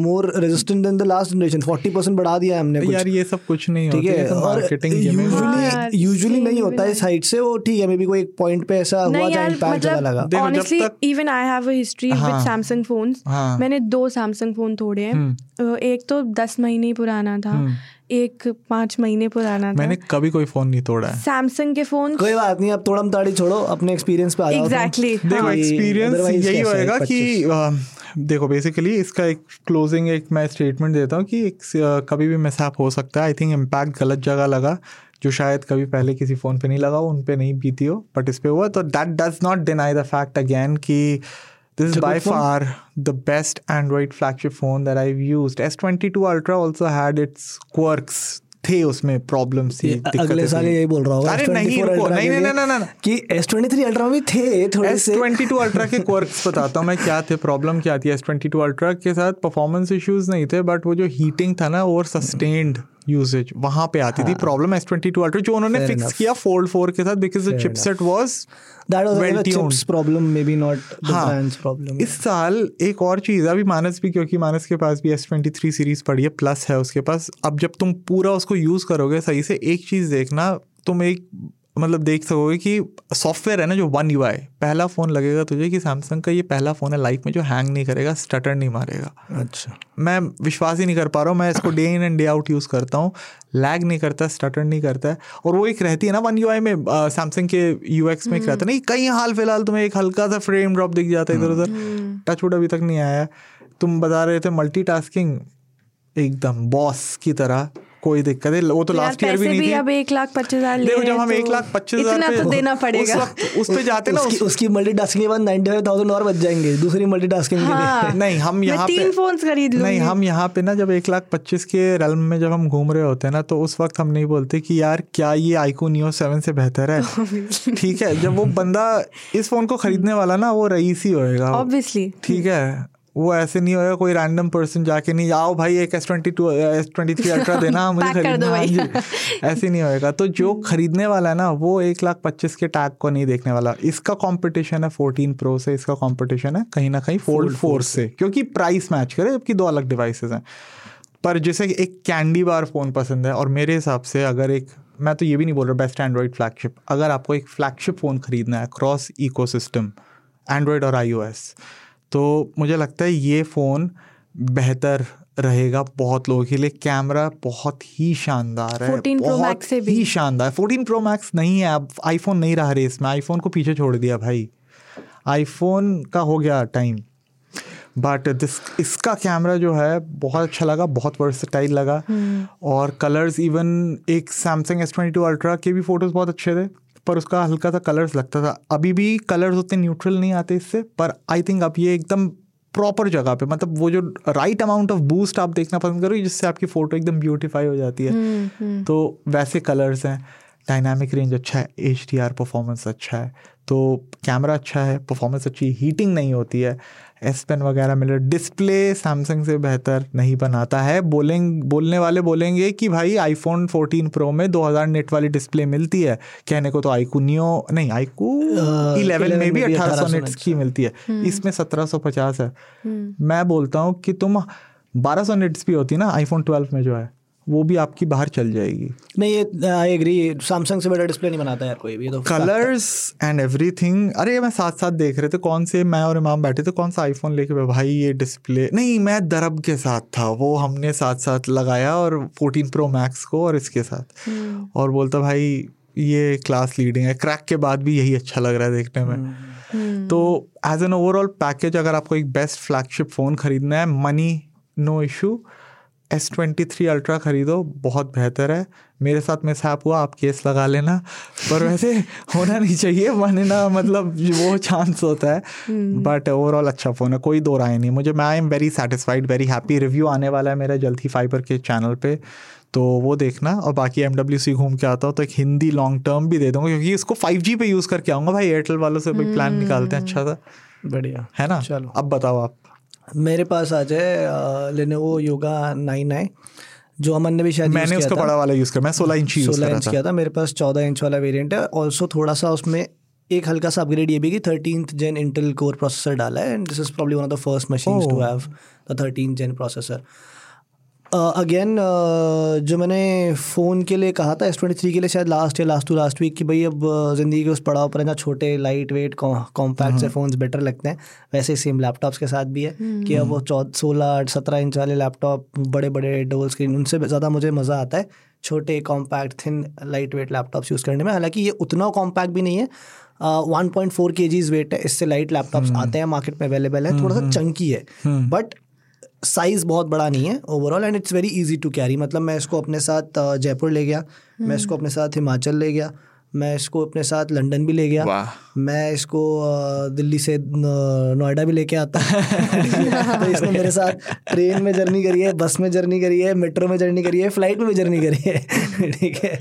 more resistant than the last generation 40% बढ़ा दिया हमने कुछ यार ये सब कुछ नहीं हाँ, होता है मार्केटिंग गेम यूजुअली यूजुअली नहीं होता साइड से वो ठीक है मे बी कोई एक पॉइंट पे ऐसा हुआ ज्यादा मतलब लगा honestly even I have a history with phones मैंने दो सैमसंग फोन तोड़े हैं हम्म। एक तो दस महीने पुराना था हम्म। एक पांच महीने पुराना था मैंने कभी कोई फोन नहीं तोड़ा है सैमसंग के फोन कोई बात नहीं अब तोड़म ताड़ी छोड़ो अपने एक्सपीरियंस पे आ एग्जैक्टली तो देखो एक्सपीरियंस यही होएगा कि देखो बेसिकली इसका एक क्लोजिंग एक मैं स्टेटमेंट देता हूँ कि एक, कभी भी मिसअप हो सकता है आई थिंक इम्पैक्ट गलत जगह लगा जो शायद कभी पहले किसी फ़ोन पे नहीं लगा हो उन पर नहीं बीती हो बट इस पर हुआ तो that does not deny the fact again कि This is by far the best Android flagship phone that I've used. S22 Ultra also had its quirks थे उसमें प्रॉब्लम थी अगले साल यही बोल रहा हूँ अरे नहीं रुको नहीं नहीं नहीं नहीं कि S23 अल्ट्रा भी थे थोड़े S22 से ट्वेंटी टू अल्ट्रा के क्वर्क्स बताता हूँ मैं क्या थे प्रॉब्लम क्या थी S22 अल्ट्रा के साथ परफॉर्मेंस इश्यूज नहीं थे बट वो जो हीटिंग था ना और सस्टेन्ड यूजेज वहाँ पे आती थी problem S twenty two Ultra जो उन्होंने फिक्स किया फोल्ड फोर के साथ बिकॉज द चिपसेट वॉज इस साल एक और चीज़ अभी मानस भी क्योंकि मानस के पास भी एस ट्वेंटी थ्री सीरीज पड़ी है प्लस है उसके पास अब जब तुम पूरा उसको यूज़ करोगे सही से एक चीज़ देखना तुम एक मतलब देख सकोगे कि सॉफ्टवेयर है ना जो वन यू पहला फ़ोन लगेगा तुझे कि सैमसंग का ये पहला फ़ोन है लाइफ में जो हैंग नहीं करेगा स्टटर नहीं मारेगा अच्छा मैं विश्वास ही नहीं कर पा रहा हूँ मैं इसको day in and day out use करता हूँ लैग नहीं करता स्टटर नहीं करता है और वो एक रहती है ना वन यू में सैमसंग के यू में एक रहता है हम्म। कहीं हाल फिलहाल तुम्हें एक हल्का सा फ्रेम ड्रॉप दिख जाता है इधर उधर टचवुड हम्म। अभी तक नहीं आया तुम बता रहे थे मल्टी एकदम बॉस की तरह कोई दिक्कत है वो तो लास्ट तो ईयर भी नहीं थी अब एक लाख पच्चीस हजार देखो जब हम एक तो लाख पच्चीस हजार तो देना पड़ेगा उस पे जाते ना उसकी मल्टी टास्किंग के बाद नाइनटी फाइव थाउजेंड और बच जाएंगे दूसरी मल्टी टास्किंग हाँ। नहीं हम यहाँ तीन फोन खरीद नहीं हम यहाँ पे ना जब एक लाख पच्चीस के रल में जब हम घूम रहे होते हैं ना तो उस वक्त हम नहीं बोलते कि यार क्या ये आईको नियो सेवन से बेहतर है ठीक है जब वो बंदा इस फोन को खरीदने वाला ना वो रईस ही होगा ऑब्वियसली ठीक है वो ऐसे नहीं होगा कोई रैंडम पर्सन जाके नहीं आओ भाई एक S twenty two S twenty three ultra देना मुझे खरीदना ऐसे नहीं होएगा तो जो खरीदने वाला है ना वो एक लाख पच्चीस के टैग को नहीं देखने वाला इसका कंपटीशन है फोर्टीन प्रो से इसका कंपटीशन है कहीं ना कहीं फोल्ड फोर से क्योंकि प्राइस मैच करे जबकि दो अलग डिवाइसेज हैं पर जैसे एक कैंडी बार फ़ोन पसंद है और मेरे हिसाब से अगर एक मैं तो ये भी नहीं बोल रहा बेस्ट एंड्रॉयड फ्लैगशिप अगर आपको एक फ्लैगशिप फ़ोन खरीदना है क्रॉस इकोसिस्टम एंड्रॉयड और आईओएस तो मुझे लगता है ये फ़ोन बेहतर रहेगा बहुत लोगों के लिए कैमरा बहुत ही शानदार है 14 बहुत Pro से भी ही शानदार फोर्टीन प्रो मैक्स नहीं है अब आईफोन नहीं रहा रेस में आईफोन को पीछे छोड़ दिया भाई आईफोन का हो गया टाइम बट दिस इसका कैमरा जो है बहुत अच्छा लगा बहुत वर्सटाइल लगा हम्म। और कलर्स इवन एक Samsung S twenty two Ultra के भी फोटोज़ बहुत अच्छे थे पर उसका हल्का सा कलर्स लगता था अभी भी कलर्स उतने न्यूट्रल नहीं आते इससे पर आई थिंक आप ये एकदम प्रॉपर जगह पे मतलब वो जो राइट अमाउंट ऑफ बूस्ट आप देखना पसंद करो जिससे आपकी फ़ोटो एकदम ब्यूटीफाई हो जाती है हुँ, हम्म, हम्म। तो वैसे कलर्स हैं डायनामिक रेंज अच्छा है एच परफॉर्मेंस अच्छा है तो कैमरा अच्छा है परफॉर्मेंस अच्छी हीटिंग नहीं होती है एस पेन वगैरह मिले डिस्प्ले सैमसंग से बेहतर नहीं बनाता है बोलें बोलने वाले बोलेंगे कि भाई आईफोन 14 प्रो में 2000 नेट वाली डिस्प्ले मिलती है कहने को तो आईकू नियो नहीं आईकू इलेवन में भी अठारह सौ नेट्स की मिलती है हम्म। इसमें सत्रह सौ पचास है हम्म। मैं बोलता हूँ कि तुम बारह सौ नेट्स भी होती ना आईफोन ट्वेल्व में जो है वो भी आपकी बाहर चल जाएगी नहीं ये आई एग्री सैमसंग से बेटर डिस्प्ले नहीं बनाता यार कोई भी तो कलर्स एंड एवरीथिंग अरे मैं साथ साथ देख रहे थे कौन से मैं और इमाम बैठे थे कौन सा आईफोन लेके भाई ये डिस्प्ले नहीं मैं दरब के साथ था वो हमने साथ साथ लगाया और 14 प्रो मैक्स को और इसके साथ हम्म। और बोलता भाई ये क्लास लीडिंग है क्रैक के बाद भी यही अच्छा लग रहा है देखने में हम्म। तो एज एन ओवरऑल पैकेज अगर आपको एक बेस्ट फ्लैगशिप फ़ोन खरीदना है money no issue S twenty three ultra खरीदो बहुत बेहतर है मेरे साथ में हैप हुआ आप केस लगा लेना पर वैसे होना नहीं चाहिए बनना मतलब वो चांस होता है बट हम्म। ओवरऑल अच्छा फ़ोन है कोई दो राय नहीं मुझे मैं I am very satisfied very happy review आने वाला है मेरा जल्द ही फाइबर के चैनल पे तो वो देखना और बाकी एम डब्ल्यू सी घूम के आता हूँ तो एक हिंदी लॉन्ग टर्म भी दे दूँगा क्योंकि इसको फाइव जी पे यूज़ करके आऊँगा भाई एयरटेल वालों से भाई प्लान निकालते हैं अच्छा सा बढ़िया है ना चलो अब बताओ आप मेरे पास आ जाए लेने वो योगा नाइन आए जो अमन ने भी शायद मैंने उसको बड़ा वाला यूज़ किया मैं सोलह इंच सोलह इंच किया था मेरे पास चौदह इंच वाला वेरियंट है ऑल्सो थोड़ा सा उसमें एक हल्का सा अपग्रेड ये भी कि thirteen gen Intel core processor डाला है and this is probably one of the first machine to have the thirteen gen processor again uh, uh, जो मैंने फ़ोन के लिए कहा था एस ट्वेंटी थ्री के लिए शायद लास्ट या लास्ट टू लास्ट वीक कि भाई अब ज़िंदगी के उस पड़ाव पर है ना छोटे लाइट वेट कॉम्पैक्ट से फ़ोन्स हम्म। बेटर लगते हैं वैसे सेम लैपटॉप्स के साथ भी है हम्म। कि अब वो चौदह सोलह सत्रह इंच वाले लैपटॉप बड़े बड़े डबल स्क्रीन उनसे ज़्यादा मुझे मज़ा आता है छोटे compact thin light weight laptops use करने में हालांकि ये उतना कॉम्पैक्ट भी नहीं है वन पॉइंट फोर के जीज वेट है इससे लाइट लैपटॉप्स हम्म। आते हैं मार्केट में अवेलेबल है थोड़ा सा चंकी है बट साइज बहुत बड़ा नहीं है overall and it's very easy to carry मतलब मैं इसको अपने साथ uh, जयपुर ले गया मैं इसको अपने साथ हिमाचल ले गया मैं इसको अपने साथ लंदन भी ले गया मैं इसको दिल्ली से नोएडा भी लेके आता तो इसने मेरे साथ ट्रेन में जर्नी करी है बस में जर्नी करी है मेट्रो में जर्नी करी है फ्लाइट में भी जर्नी करी है ठीक है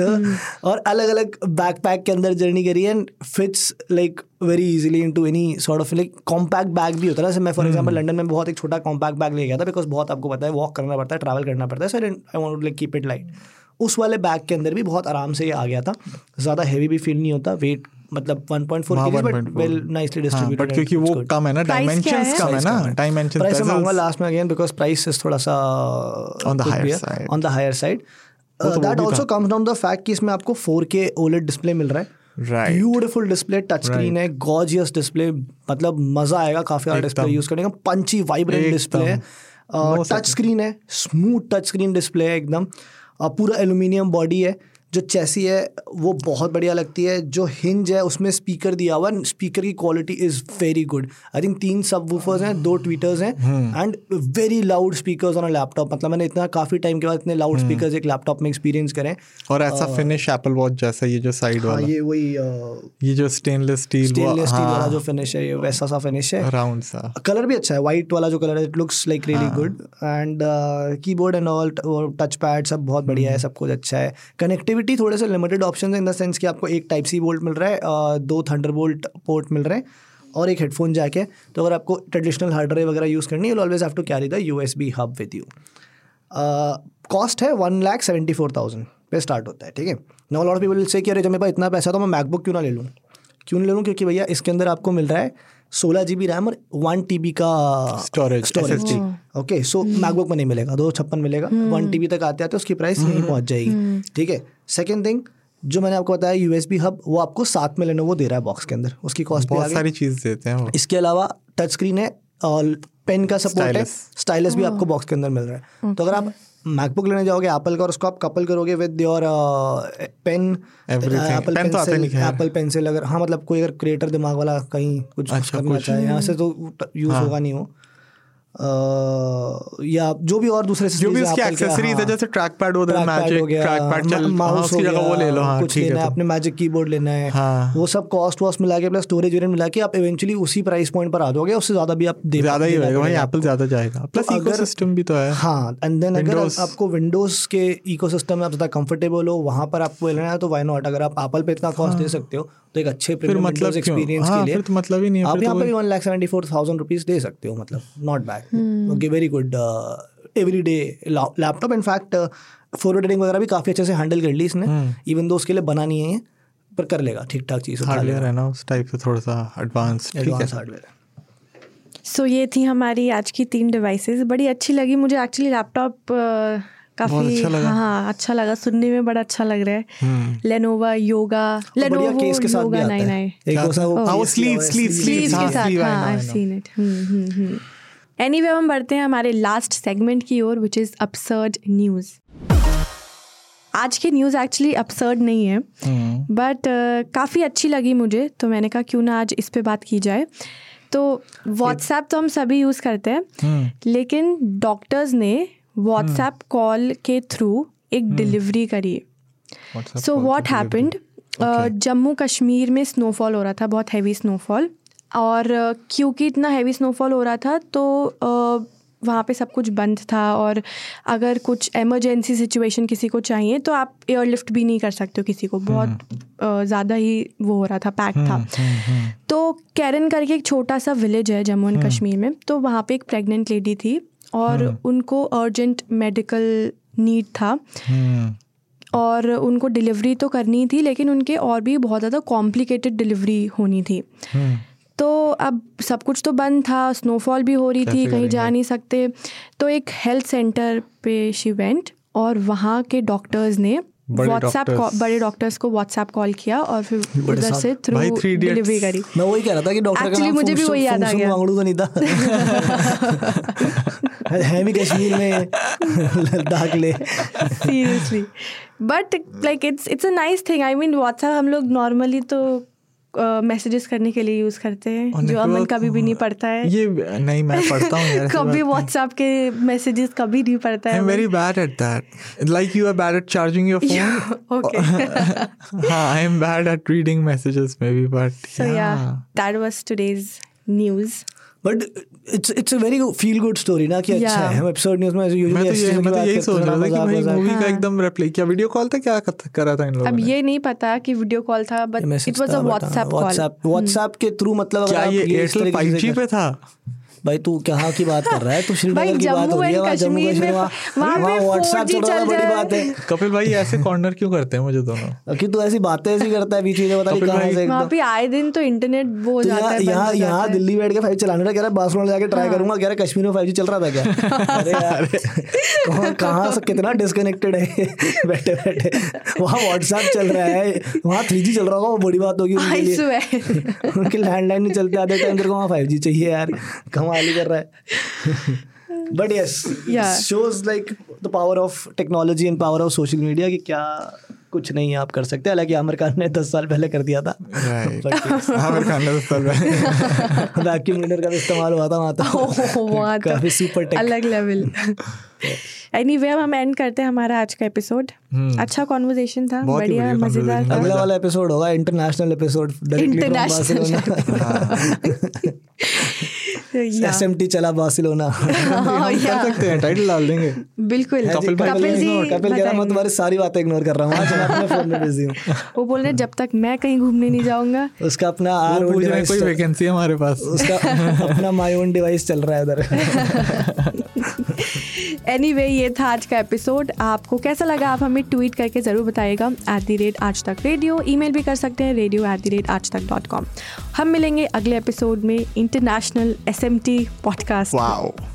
तो हम्म। और अलग अलग बैकपैक के अंदर जर्नी करी है and fits like very easily to any sort of like compact bag भी होता है जैसे मैं फॉर एग्जाम्पल लंडन में बहुत एक छोटा कॉम्पैक्ट बैग ले गया था बिकॉज बहुत आपको पता है वॉक करना पड़ता है ट्रैवल करना पड़ता है sir I want like keep it light उस वाले बैग के अंदर भी बहुत आराम से ये आ गया था ज़्यादा हैवी भी फील नहीं होता वेट मतलब 1.4 वेल नाइसली डिस्ट्रीब्यूटेड बट क्योंकि वो कम है ना डाइमेंशंस कम है ना डाइमेंशंस प्राइस मांगूंगा लास्ट में अगेन बिकॉज़ प्राइस इज थोड़ा सा on the higher side on the higher side that also comes down the fact कि इसमें आपको 4K OLED डिस्प्ले मिल रहा है right beautiful display touch screen है गॉर्जियस डिस्प्ले मतलब मजा आएगा काफी सारा डिस्प्ले यूज करने का पंची वाइब्रेंट डिस्प्ले है टच स्क्रीन है स्मूथ टच स्क्रीन डिस्प्ले है एकदम uh, पूरा एलुमिनियम बॉडी है जो चेसी है वो बहुत बढ़िया लगती है जो हिंज है उसमें स्पीकर दिया हुआ स्पीकर की quality is very good I think तीन सब वूफर्स हैं दो ट्विटर्स हैं and very loud speaker on a laptop मतलब मैंने इतना काफ़ी टाइम के बाद इतने लाउड स्पीकर हम्म। एक लैपटॉप में एक्सपीरियंस करें और ऐसा फिनिश एप्पल वॉच जैसा ये जो साइड हाँ, वाला ये वही ये जो स्टेनलेस स्टील स्टेनलेस स्टील वाला हाँ। जो फिनिश है ये वैसा सा फिनिश है राउंड सा कलर भी अच्छा है व्हाइट वाला जो कलर है it looks like really good and keyboard and all touch pad सब बहुत बढ़िया है हम्म। सब कुछ अच्छा है कनेक्टिविटी कनेक्टिविटी थोड़े से लिमिटेड ऑप्शन है इन द सेंस कि आपको एक टाइप सी बोल्ट मिल रहा है दो थंडर बोल्ट पोर्ट मिल रहे हैं और एक हेडफोन जाके तो अगर आपको ट्रेडिशनल हार्ड ड्राइव वगैरह यूज़ करनी है always have to carry the U S B hub with you cost है one lakh seventy four thousand पे स्टार्ट होता है ठीक है नो लॉट पीपल से कि अरे जब मेरे पास इतना पैसा तो मैं मैकबुक क्यों ना ले लूँ क्यों ले लूँ क्योंकि भैया इसके अंदर आपको मिल रहा है सोलह जी बी रैम और वन टी बी का storage storage okay so MacBook में नहीं मिलेगा दो छप्पन मिलेगा वन टी बी तक आते आते उसकी प्राइस यहीं hmm। पहुंच जाएगी hmm। ठीक है सेकेंड थिंग जो मैंने आपको बताया यूएसबी हब वो आपको साथ में लेने वो दे रहा है बॉक्स के अंदर उसकी कॉस्ट बहुत सारी चीज देते हैं इसके अलावा टच स्क्रीन है और पेन का सपोर्ट है स्टाइलस भी hmm। आपको बॉक्स के अंदर मिल रहा है तो अगर आप मैकबुक लेने जाओगे एप्पल का और उसको आप कपल करोगे with your pen Apple pencil Apple pencil अगर हाँ मतलब कोई अगर क्रिएटर दिमाग वाला कहीं कुछ अच्छा, करना चाहे यहाँ से तो यूज़ हाँ, होगा नहीं हो या जो भी और दूसरे जो भी उसकी एक्सेसरीज है हाँ। जैसे ट्रैक पैड हो मैजिक ट्रैक पैड चल माउस हाँ, की जगह वो ले लो हां कुछ लेना है आपने मैजिक कीबोर्ड लेना है हाँ। वो सब कॉस्ट वॉस्ट मिला के प्लस स्टोरेज वेरियंट मिला के आप इवेंचुअली उसी प्राइस पॉइंट पर आ जाओगे उससे ज्यादा भी आप दे ज्यादा ही होगा भाई एप्पल ज्यादा जाएगा प्लस तो इकोसिस्टम भी तो है हां एंड देन अगर आपको विंडोज के इकोसिस्टम में आप ज्यादा कंफर्टेबल हो वहां पर आपको लेना है तो व्हाई नॉट अगर आप एप्पल पे इतना कॉस्ट दे सकते हो तो एक अच्छे मतलब एक्सपीरियंस के लिए तो मतलब ही नहीं आप यहाँ तो पे one lakh seventy four thousand rupees दे सकते हो मतलब not bad hmm. Okay very good every day laptop in fact for forwarding वगैरह भी काफ़ी अच्छे से हैंडल कर ली इसने इवन hmm. दो उसके लिए बना नहीं है पर कर लेगा ठीक ठाक चीज़ हार्डवेयर है ना उस टाइप से थोड़ा सा advance advance hardware so so, ये थी हमारी आज की तीन डिवाइसेस बड़ी अच्छी लगी मुझे एक्चुअली लैपटॉप uh, काफी अच्छा लगा हाँ, हाँ अच्छा लगा सुनने में बड़ा अच्छा लग रहा है लेनोवा योगा लेनोवा केस के साथ भी आता है एक वो स्लीव स्लीव स्लीव के साथ I seen it any anyway, हम बढ़ते हैं हमारे लास्ट सेगमेंट की ओर विच इज़ अपसर्ड न्यूज़ आज की न्यूज़ एक्चुअली अपसर्ड नहीं है बट हम्म। uh, काफ़ी अच्छी लगी मुझे तो मैंने कहा क्यों ना आज इस पर बात की जाए तो व्हाट्सएप तो हम सभी यूज़ करते हैं हम्म। लेकिन डॉक्टर्स ने व्हाट्सएप हम्म। कॉल के थ्रू एक डिलीवरी करी so what happened Jammu Kashmir में स्नोफॉल हो रहा था बहुत हैवी स्नोफॉल और क्योंकि इतना हैवी स्नोफॉल हो रहा था तो वहाँ पे सब कुछ बंद था और अगर कुछ एमरजेंसी सिचुएशन किसी को चाहिए तो आप एयरलिफ्ट भी नहीं कर सकते हो किसी को हम्म। बहुत ज़्यादा ही वो हो रहा था पैक हम्म, था हम्म, तो कैरन करके एक छोटा सा विलेज है जम्मू एंड कश्मीर में तो वहाँ पे एक प्रेग्नेंट लेडी थी और उनको अर्जेंट मेडिकल नीड था और उनको डिलीवरी तो करनी थी लेकिन उनके और भी बहुत ज़्यादा कॉम्प्लिकेटेड डिलीवरी होनी थी तो अब सब कुछ तो बंद था स्नोफॉल भी हो रही थी कहीं जा नहीं सकते तो एक हेल्थ सेंटर पे शी वेंट और वहाँ के डॉक्टर्स ने व्हाट्सएप बड़े डॉक्टर्स को व्हाट्सएप कॉल किया और फिर उधर से थ्रू डिलीवरी करी मैं वही कह रहा था कि डॉक्टर नाम मुझे भी वही याद आ गया तो नहीं था है भी कश्मीर में Ladakh Leh seriously but like it's it's a nice thing I mean WhatsApp हम लोग नॉर्मली तो मैसेजेस करने के लिए यूज करते हैं जो अमन कभी भी नहीं पढ़ता है ये नहीं मैं पढ़ता हूँ कभी व्हाट्सएप के मैसेजेस कभी नहीं पढ़ता है very bad at that like you are bad at charging your phone okay हां I am bad at reading messages may be but so yeah that was today's news but it's it's a very feel good story ना कि अच्छा yeah. अच्छा है हम episode news में usually ऐसी मैं तो यही तो सोच रहा था कि भाई मूवी का हाँ। एकदम रिप्ले क्या वीडियो कॉल था क्या करा था इन लोगों ने अब ये नहीं पता कि वीडियो कॉल था but it was a WhatsApp call WhatsApp WhatsApp के थ्रू मतलब क्या ये एयरटेल 5G पे था भाई तू क्या की बात कर रहा है तू श्रीनगर की बात हो रही है जम्मू कश्मीर वहाँ व्हाट्सएप चल रहा है बड़ी बात है कपिल भाई ऐसे कॉर्नर क्यों करते हैं मुझे दोनों तो? कि तू ऐसी बातें ऐसी करता है बीच में बता कहाँ से आए दिन तो इंटरनेट वो तो यहाँ यहाँ दिल्ली बैठ के फाइव चलाने कह रहा है बार्सिलोना जाकर ट्राई करूंगा कह रहा है कश्मीर में फाइव चल रहा था क्या अरे यार कहाँ से कितना डिस्कनेक्टेड है बैठे बैठे वहाँ व्हाट्सएप चल रहा है वहाँ थ्री चल रहा होगा वो बड़ी बात होगी उनके लिए उनके लैंडलाइन नहीं चलते आधे टाइम तेरे को वहाँ फाइव चाहिए यार कमा कमाल ही कर रहा है but yes shows like the power of technology and power of social media कि क्या कुछ नहीं आप कर सकते हालांकि आमिर खान ने दस साल पहले कर दिया था आमिर खान ने दस साल पहले वैक्यूम क्लीनर का इस्तेमाल हुआ था वहाँ तो, तो काफी सुपर टेक अलग लेवल एनी वे हम एंड करते हैं हमारा आज का एपिसोड हम्म। अच्छा कॉन्वर्जेशन था बढ़िया मजेदार अगला वाला एपिसोड होगा international episode international S M T चला बार्सिलोना oh, कर सकते हैं टाइटल डाल देंगे बिल्कुल कपिल भाई कपिल जी कपिल कह रहा मैं तुम्हारी सारी बातें इग्नोर कर रहा हूँ आज फोन में बिजी हूँ वो बोल रहे जब तक मैं कहीं घूमने नहीं जाऊंगा उसका अपना आर ओन डिवाइस कोई वैकेंसी है हमारे पास उसका अपना माई ओन डिवाइस चल रहा है इधर एनी anyway, ये था आज का एपिसोड आपको कैसा लगा आप हमें ट्वीट करके ज़रूर बताइएगा एट दी रेट आज तक रेडियो ईमेल भी कर सकते हैं रेडियो एट दी रेट आज तक डॉट कॉम हम मिलेंगे अगले एपिसोड में international S Empty podcast. Wow.